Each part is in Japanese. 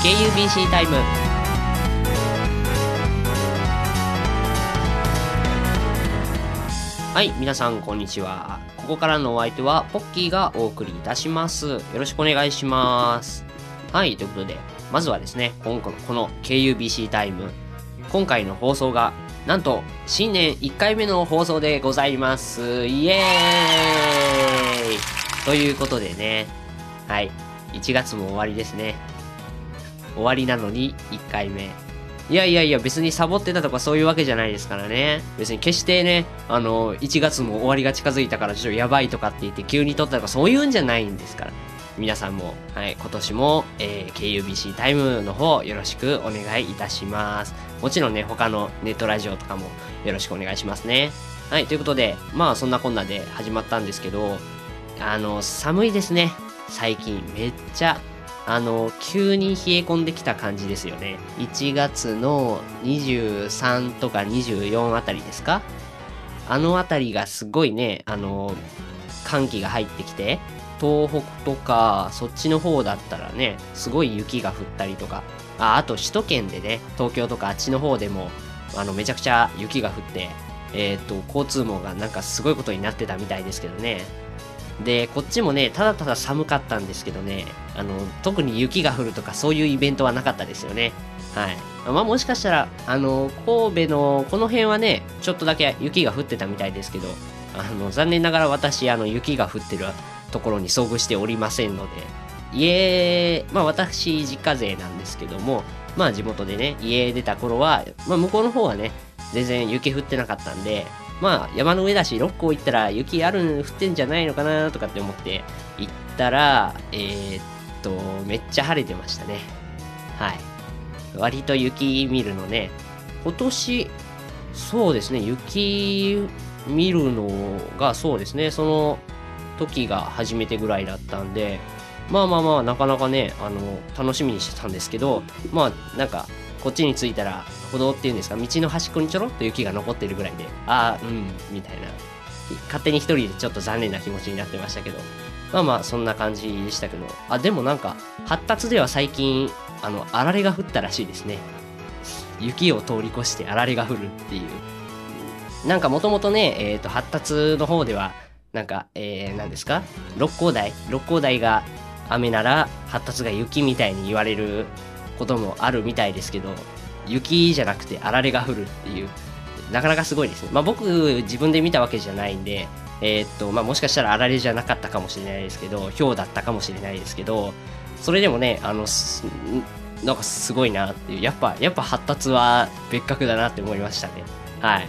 KUBC タイム。はい皆さんこんにちは。ここからのお相手はポッキーがお送りいたします。よろしくお願いします。はいということでまずはですね今後のこの KUBC タイム。今回の放送がなんと新年1回目の放送でございます。イエーイ。ということでね。はい1月も終わりですね。終わりなのに1回目。いやいやいや別にサボってたとかそういうわけじゃないですからね。別に決してねあの1月も終わりが近づいたからちょっとやばいとかって言って急に撮ったとかそういうんじゃないんですから。皆さんも、はい、今年も、えー、KUBC タイムの方よろしくお願いいたします。もちろんね他のネットラジオとかもよろしくお願いしますね。はいということでまあそんなこんなで始まったんですけどあの寒いですね。最近めっちゃあの急に冷え込んできた感じですよね。1月の23とか24あたりですか？あのあたりがすごいねあの寒気が入ってきて東北とかそっちの方だったらねすごい雪が降ったりとか。ああと首都圏でね東京とかあっちの方でもあのめちゃくちゃ雪が降ってえっ、ー、と交通網がなんかすごいことになってたみたいですけどね。で、こっちもね、ただただ寒かったんですけどね、あの、特に雪が降るとかそういうイベントはなかったですよね。はい。まあもしかしたら、あの、神戸のこの辺はね、ちょっとだけ雪が降ってたみたいですけど、あの、残念ながら私、あの、雪が降ってるところに遭遇しておりませんので、家、まあ私、実家勢なんですけども、まあ地元でね、家出た頃は、まあ向こうの方はね、全然雪降ってなかったんで、まあ山の上だし六甲行ったら雪ある降ってんじゃないのかなとかって思って行ったらえー、っとめっちゃ晴れてましたね。はい。割と雪見るのね。今年そうですね。雪見るのがそうですね。その時が初めてぐらいだったんでまあまあまあなかなかねあの楽しみにしてたんですけどまあなんかこっちに着いたら歩道っていうんですか道の端っこにちょろっと雪が残ってるぐらいでああうんみたいな。勝手に一人でちょっと残念な気持ちになってましたけどまあまあそんな感じでしたけど。あでもなんか発達では最近あのあられが降ったらしいですね。雪を通り越してあられが降るっていう。なんかもともとね、えっ、ー、と発達の方ではなんか、えー、何ですか六甲台？六甲台が雨なら発達が雪みたいに言われることもあるみたいですけど雪じゃなくてあられが降るっていうなかなかすごいですね。まあ僕自分で見たわけじゃないんでえー、っとまあもしかしたらあられじゃなかったかもしれないですけど氷だったかもしれないですけどそれでもねあのなんかすごいなっていうやっぱやっぱ発達は別格だなって思いましたね。はい。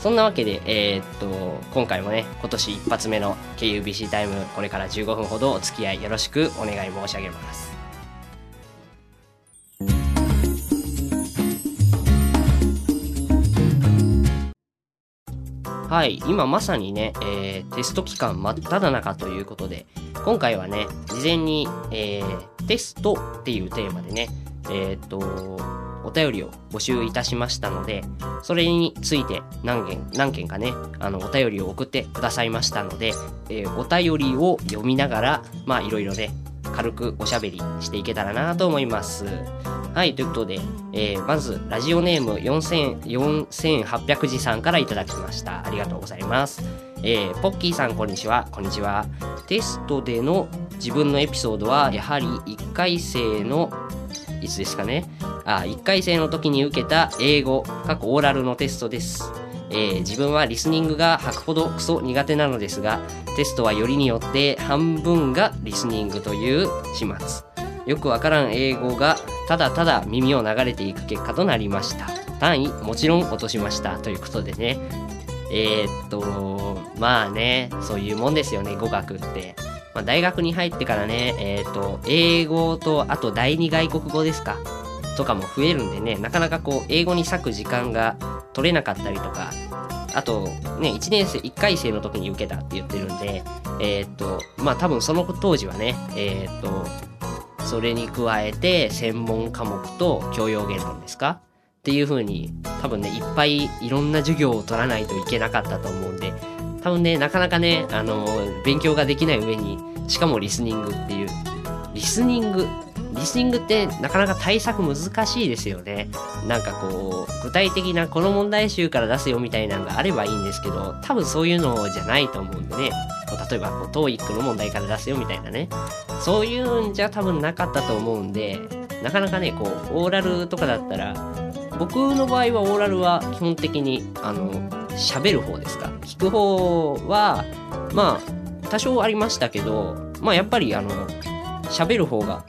そんなわけで、えー、っと、今回もね、今年一発目の KUBC タイム、これから15分ほどお付き合いよろしくお願い申し上げます。はい、今まさにね、えー、テスト期間真っ只中ということで、今回はね、事前に、えー、テストっていうテーマでね、えっ、と、お便りを募集いたしましたので、それについて何件、何件かね、あの、お便りを送ってくださいましたので、えー、お便りを読みながら、まあ、いろいろね、軽くおしゃべりしていけたらなと思います。はい、ということで、えー、まず、ラジオネーム4800字さんからいただきました。ありがとうございます。えー、ポッキーさん、こんにちは。こんにちは。テストでの自分のエピソードは、やはり1回生の、いつですかね。あ、1回生の時に受けた英語、過去オーラルのテストです。えー、自分はリスニングが吐くほどクソ苦手なのですが、テストはよりによって半分がリスニングという始末。よくわからん英語がただただ耳を流れていく結果となりました。単位もちろん落としました。ということでね。えー、っと、まあね、そういうもんですよね、語学って。まあ、大学に入ってからね、えー、っと、英語と、あと第二外国語ですか。とかも増えるんでね、なかなかこう、英語に割く時間が取れなかったりとか、あと、ね、1年生、1回生の時に受けたって言ってるんで、えー、っと、まあ多分その当時はね、えー、っと、それに加えて専門科目と教養言論ですか？っていう風に多分ねいっぱいいろんな授業を取らないといけなかったと思うんで多分ねなかなかねあの勉強ができない上にしかもリスニングっていうリスニングリスニングってなかなか対策難しいですよね。なんかこう、具体的なこの問題集から出すよみたいなのがあればいいんですけど、多分そういうのじゃないと思うんでね。こう例えば、こう、TOEIC の問題から出すよみたいなね。そういうんじゃ多分なかったと思うんで、なかなかね、こう、オーラルとかだったら、僕の場合はオーラルは基本的に、あの、喋る方ですか。聞く方は、まあ、多少ありましたけど、まあやっぱりあの、喋る方が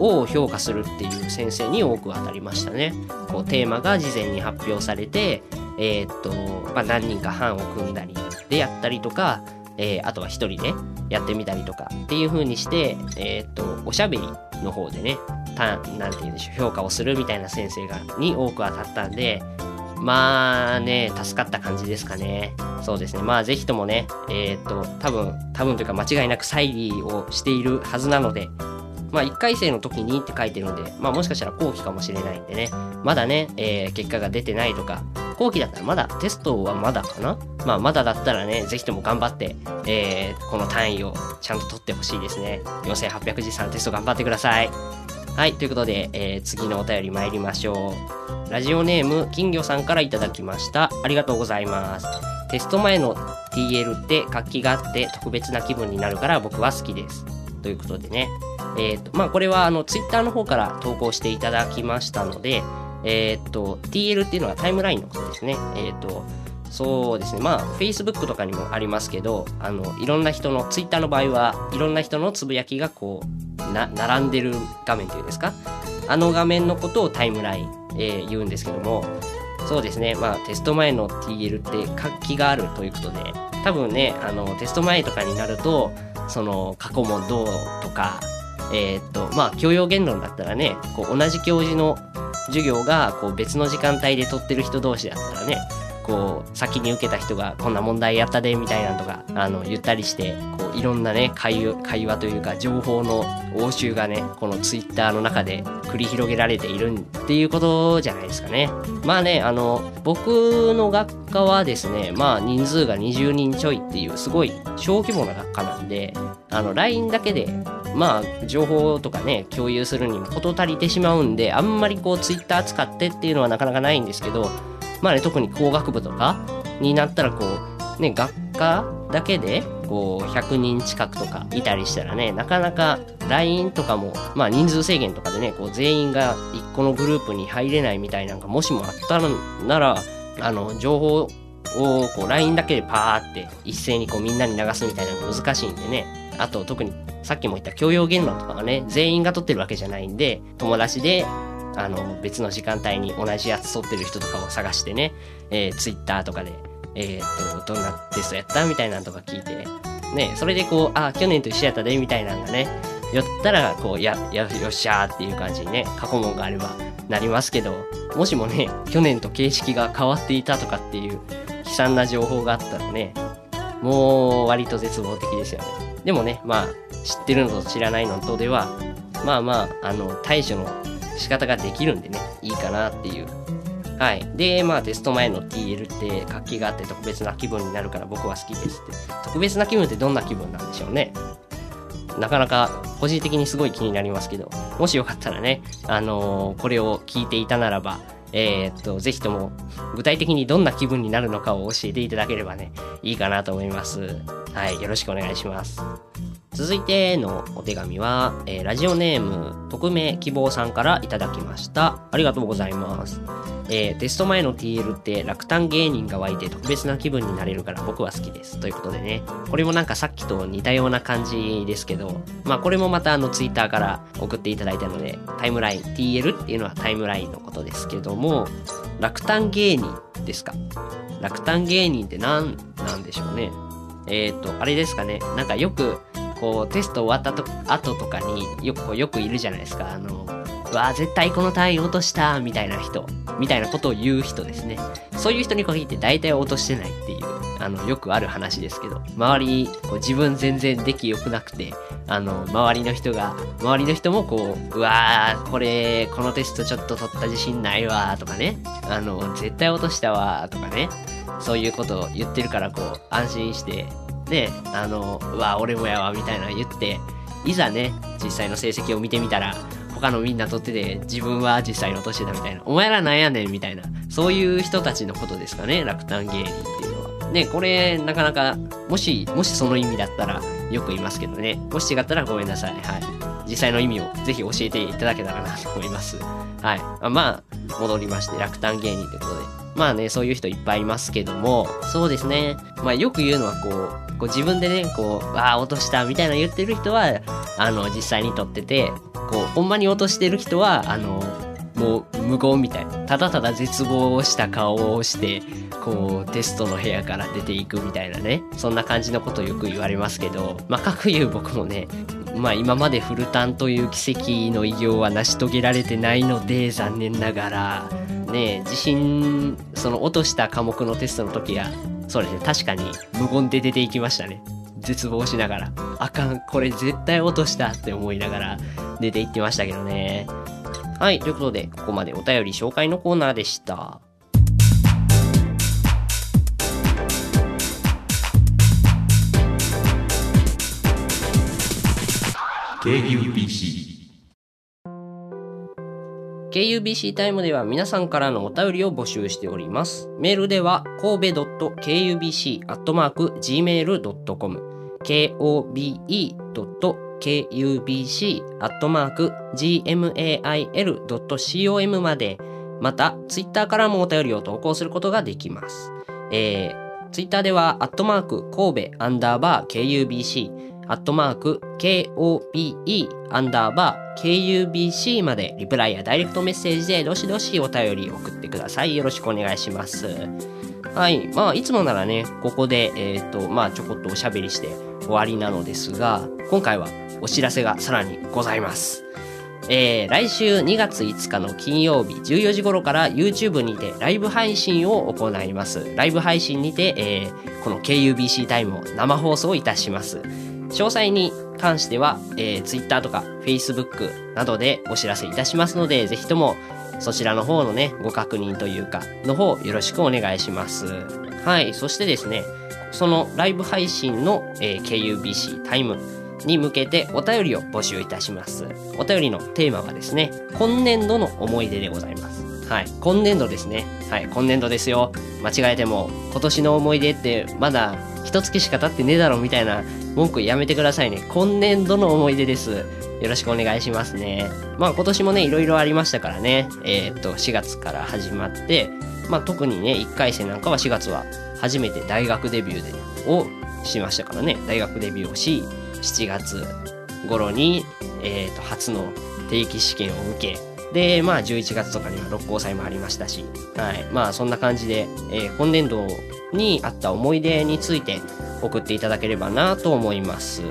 を評価するっていう先生に多く当たりましたね。こうテーマが事前に発表されて、えー、っと、まあ、何人か班を組んだりでやったりとか、えー、あとは一人でやってみたりとかっていう風にして、えー、っと、おしゃべりの方でね、たなんて言うんでしょう、評価をするみたいな先生がに多く当たったんで、まあね、助かった感じですかね。そうですね。まあぜひともね、えー、っと、多分、多分というか間違いなく再利をしているはずなので、まあ、1回生の時にって書いてるんで、まあ、もしかしたら後期かもしれないんでね、まだね、えー、結果が出てないとか、後期だったらまだ、テストはまだかなまあ、まだだったらね、ぜひとも頑張って、えー、この単位をちゃんと取ってほしいですね。4800字3テスト頑張ってください。はい、ということで、えー、次のお便り参りましょう。ラジオネーム、金魚さんからいただきました。ありがとうございます。テスト前の TL って活気があって特別な気分になるから僕は好きです。ということでね。えっ、ー、と、まあ、これはあの、ツイッターの方から投稿していただきましたので、えっ、ー、と、TL っていうのはタイムラインのことですね。えっ、ー、と、そうですね。まあ、Facebook とかにもありますけど、あの、いろんな人の、Twitter の場合は、いろんな人のつぶやきがこう、な、並んでる画面というんですか？あの画面のことをタイムライン、えー、言うんですけども、そうですね。まあ、テスト前の TL って活気があるということで、多分ね、あの、テスト前とかになると、その、過去問どうとか、えー、っと、まあ、教養言論だったらね、こう同じ教授の授業がこう別の時間帯で取ってる人同士だったらね、こう、先に受けた人がこんな問題やったで、みたいなのとか、あの、言ったりして、こう、いろんなね、会話、会話というか、情報の応酬がね、このツイッターの中で繰り広げられているっていうことじゃないですかね。まあね、あの、僕の学科はですね、まあ、人数が20人ちょいっていう、すごい小規模な学科なんで、あの、LINE だけでまあ、情報とかね、共有するにも事足りてしまうんで、あんまりこう、ツイッター使ってっていうのはなかなかないんですけど、まあね、特に工学部とかになったら、こう、ね、学科だけで、こう、100人近くとかいたりしたらね、なかなか LINE とかも、まあ人数制限とかでね、こう、全員が1個のグループに入れないみたいなのがもしもあったなら、あの、情報をこう LINE だけでパーって一斉にこうみんなに流すみたいなの難しいんでね。あと特にさっきも言った教養言論とかはね、全員が取ってるわけじゃないんで、友達で、あの、別の時間帯に同じやつ取ってる人とかを探してね、えー、Twitter とかで、えー、っと、どんなテストやったみたいなのとか聞いて、ね、それでこう、あ、去年と一緒やったで、みたいなのがね、寄ったら、こう、や、や、よっしゃーっていう感じにね、過去問があればなりますけど、もしもね、去年と形式が変わっていたとかっていう悲惨な情報があったらね、もう割と絶望的ですよね。でもね、まあ、知ってるのと知らないのとでは、まあまあ、あの、対処の仕方ができるんでね、いいかなっていう。はい。で、まあ、テスト前の TL って活気があって特別な気分になるから僕は好きですって。特別な気分ってどんな気分なんでしょうね。なかなか個人的にすごい気になりますけど、もしよかったらね、あのー、これを聞いていたならば、えー、っと、ぜひとも具体的にどんな気分になるのかを教えていただければね、いいかなと思います。はい、よろしくお願いします。続いてのお手紙は、えー、ラジオネーム、匿名希望さんからいただきました。ありがとうございます。えー、テスト前の TL って落胆芸人が湧いて特別な気分になれるから僕は好きです。ということでね、これもなんかさっきと似たような感じですけど、まあこれもまたあの Twitter から送っていただいたので、タイムライン、TL っていうのはタイムラインのことですけども、落胆芸人ですか？落胆芸人って何なんでしょうね。えっ、ー、と、あれですかね。なんかよく、こう、テスト終わったと後とかによく、よくいるじゃないですか。あの、うわ絶対この単位落としたみたいな人、みたいなことを言う人ですね。そういう人に限って大体落としてないっていう、あの、よくある話ですけど、周り、こう自分全然出来良くなくて、あの、周りの人が、周りの人もこう、うわー、これ、このテストちょっと取った自信ないわとかね、あの、絶対落としたわとかね、そういうことを言ってるからこう、安心して、で、あの、うわ、俺もやわ、みたいな言って、いざね、実際の成績を見てみたら、他のみんな撮ってて自分は実際に落としてたみたいな。お前らなんやねんみたいな。そういう人たちのことですかね、落胆芸人っていうのは。ね、これ、なかなか、もし、もしその意味だったら、よく言いますけどね。もし違ったらごめんなさい。はい。実際の意味をぜひ教えていただけたらなと思います。はい。あまあ、戻りまして、落胆芸人ってことで。まあね、そういう人いっぱいいますけども、そうですね。まあよく言うのはこう、こう自分でね、こう、ああ、落としたみたいな言ってる人は、あの、実際に撮ってて、こう、ほんまに落としてる人は、あの、もう無言みたいな。ただただ絶望した顔をして、こう、テストの部屋から出ていくみたいなね。そんな感じのことよく言われますけど、まあ、かくいう僕もね、まあ今までフルタンという奇跡の偉業は成し遂げられてないので、残念ながら、ね、自信、その落とした科目のテストの時は、そうですね、確かに無言で出ていきましたね。絶望しながら、あかん、これ絶対落としたって思いながら出ていってましたけどね。はい、ということで、ここまでお便り紹介のコーナーでした。KUBC KUBC タイムでは皆さんからのお便りを募集しております。メールでは神戸 .kubc.gmail.com kobe.kubc.gmail.com までまた、ツイッターからもお便りを投稿することができます。えー、ツイッターでは、アットマーク、神戸、アンダーバー、KUBC、アットマーク、KOBE、アンダーバー、KUBC までリプライやダイレクトメッセージでどしどしお便り送ってください。よろしくお願いします。はい。まあ、いつもならね、ここで、えっ、ー、と、まあ、ちょこっとおしゃべりして終わりなのですが、今回はお知らせがさらにございます。えー、来週2月5日の金曜日14時頃から YouTube にてライブ配信を行います。ライブ配信にて、えー、この KUBC タイムを生放送いたします。詳細に関しては、えー、Twitter とか Facebook などでお知らせいたしますので、ぜひともそちらの方のね、ご確認というか、の方よろしくお願いします。はい。そしてですね、そのライブ配信の、えー、KUBC タイムに向けてお便りを募集いたします。お便りのテーマはですね、今年度の思い出でございます。はい。今年度ですね。はい。今年度ですよ。間違えても、今年の思い出ってまだ一月しか経ってねえだろみたいな文句やめてくださいね。今年度の思い出です。よろしくお願いしますね。まあ今年もね、いろいろありましたからね。えー、っと、4月から始まって、まあ特にね、1回生なんかは4月は初めて大学デビューで、をしましたからね。大学デビューをし、7月頃に、えー、っと、初の定期試験を受け、で、まあ11月とかには六甲祭もありましたし、はい。まあそんな感じで、えー、今年度にあった思い出について送っていただければなと思います。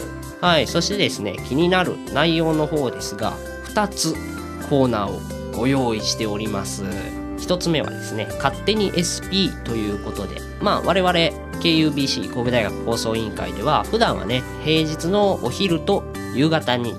はい。そしてですね、気になる内容の方ですが、2つコーナーをご用意しております。1つ目はですね、勝手に SP ということで、まあ我々 KUBC 神戸大学放送委員会では普段はね、平日のお昼と夕方に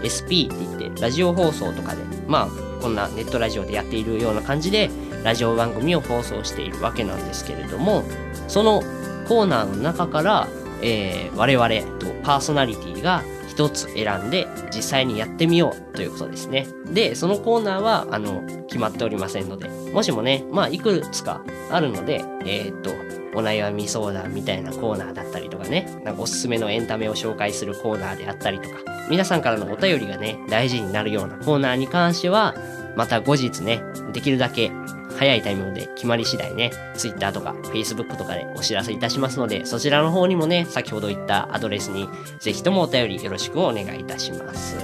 SP って言ってラジオ放送とかで、まあこんなネットラジオでやっているような感じでラジオ番組を放送しているわけなんですけれども、そのコーナーの中から、えー、我々とパーソナリティが一つ選んで実際にやってみようということですね。で、そのコーナーは、あの、決まっておりませんので、もしもね、まあ、いくつかあるので、えー、っと、お悩み相談みたいなコーナーだったりとかね、なんかおすすめのエンタメを紹介するコーナーであったりとか、皆さんからのお便りがね、大事になるようなコーナーに関しては、また後日ね、できるだけ早いタイミングで決まり次第ね、Twitter とか Facebook とかでお知らせいたしますので、そちらの方にもね、先ほど言ったアドレスにぜひともお便りよろしくお願いいたします。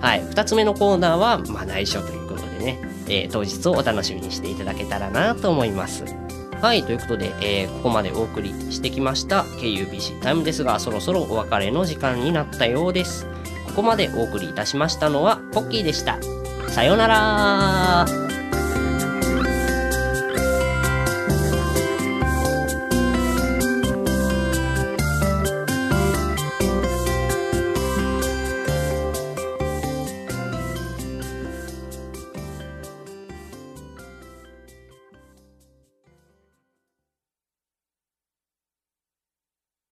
はい、二つ目のコーナーは、まあ内緒ということでね、えー、当日をお楽しみにしていただけたらなと思います。はい、ということで、えー、ここまでお送りしてきました KUBC タイムですが、そろそろお別れの時間になったようです。ここまでお送りいたしましたのは、ポッキーでした。さようなら